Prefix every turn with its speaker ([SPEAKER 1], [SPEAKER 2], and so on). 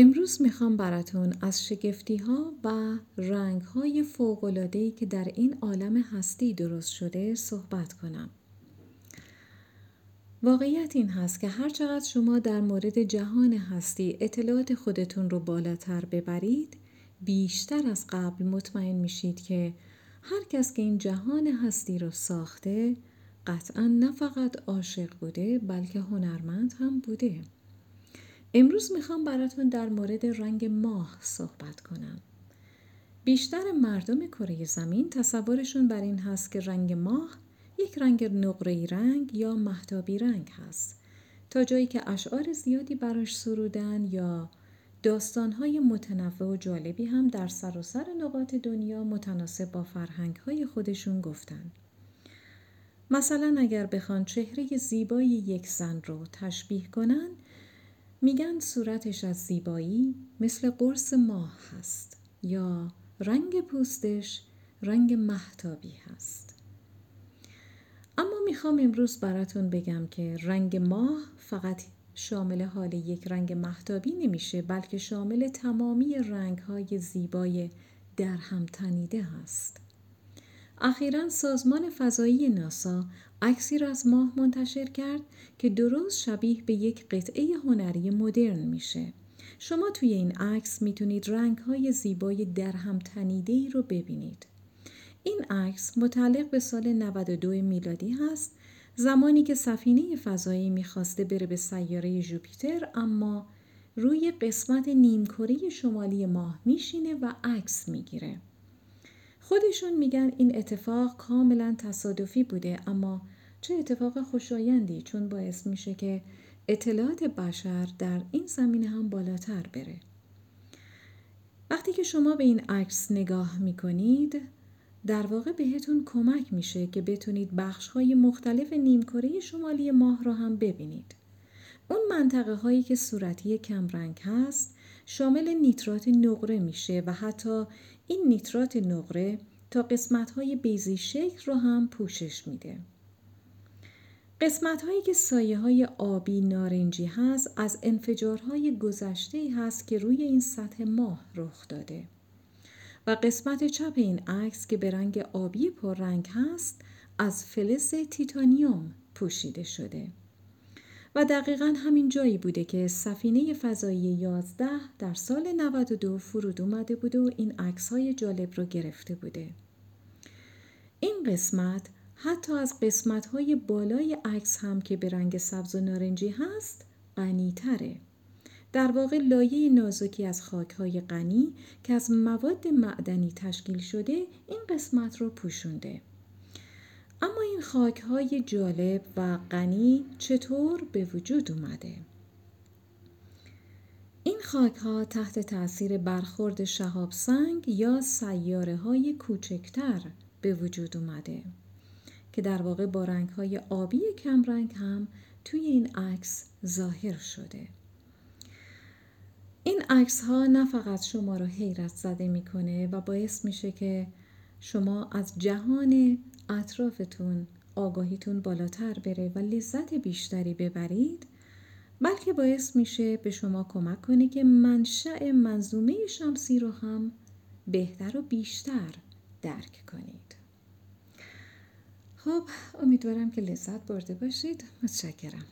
[SPEAKER 1] امروز می‌خوام براتون از شگفتی ها و رنگ های که در این عالم هستی درست شده صحبت کنم. واقعیت این هست که هر چقدر شما در مورد جهان هستی اطلاعات خودتون رو بالاتر ببرید بیشتر از قبل مطمئن میشید که هر کس که این جهان هستی رو ساخته قطعا نه فقط عاشق بوده بلکه هنرمند هم بوده. امروز می‌خوام براتون در مورد رنگ ماه صحبت کنم. بیشتر مردم کره زمین تصورشون بر این هست که رنگ ماه یک رنگ نقره رنگ یا محتابی رنگ هست تا جایی که اشعار زیادی براش سرودن یا داستانهای متنوع و جالبی هم در سراسر سر نقاط دنیا متناسب با فرهنگهای خودشون گفتن. مثلا اگر بخوان چهره زیبای یک زن رو تشبیه کنن میگن صورتش از زیبایی مثل قرص ماه هست یا رنگ پوستش رنگ محتابی هست. اما می‌خوام امروز براتون بگم که رنگ ماه فقط شامل حال یک رنگ محتابی نمیشه بلکه شامل تمامی رنگ های زیبای در هم تنیده هست. اخیرا سازمان فضایی ناسا عکسی را از ماه منتشر کرد که درست شبیه به یک قطعه هنری مدرن میشه. شما توی این عکس می‌تونید رنگ های زیبای در هم تنیده ای رو ببینید. این عکس متعلق به سال 92 میلادی هست زمانی که سفینه فضایی می‌خواسته بره به سیاره جوپیتر اما روی قسمت نیمکره شمالی ماه میشینه و عکس می‌گیره. خودشون میگن این اتفاق کاملا تصادفی بوده اما چه اتفاق خوشایندی چون باعث میشه که اطلاعات بشر در این زمینه هم بالاتر بره. وقتی که شما به این عکس نگاه می‌کنید در واقع بهتون کمک میشه که بتونید بخش های مختلف نیمکره شمالی ماه را هم ببینید. اون منطقه هایی که صورتی کمرنگ هست شامل نیترات نقره میشه و حتی این نیترات نقره تا قسمت های بیزی شکل رو هم پوشش میده. قسمت هایی که سایه های آبی نارنجی هست از انفجارهای گذشته هست که روی این سطح ماه رخ داده و قسمت چپ این عکس که به رنگ آبی پررنگ هست از فلز تیتانیوم پوشیده شده. و دقیقا همین جایی بوده که سفینه فضایی 11 در سال 92 فرود اومده بوده و این عکس های جالب رو گرفته بوده. این قسمت حتی از قسمت های بالای عکس هم که به رنگ سبز و نارنجی هست غنی تره. در واقع لایه نازکی از خاک های غنی که از مواد معدنی تشکیل شده این قسمت رو پوشونده. اما این خاک های جالب و غنی چطور به وجود اومده؟ این خاک ها تحت تاثیر برخورد شهاب سنگ یا سیاره های کوچکتر به وجود اومده که در واقع با رنگ های آبی کمرنگ هم توی این عکس ظاهر شده. این عکس ها نه فقط شما رو حیرت زده می‌کنه و باعث میشه که شما از جهان اطرافتون آگاهیتون بالاتر بره و لذت بیشتری ببرید بلکه باعث میشه به شما کمک کنه که منشأ منظومه شمسی رو هم بهتر و بیشتر درک کنید. خب امیدوارم که لذت برده باشید. متشکرم.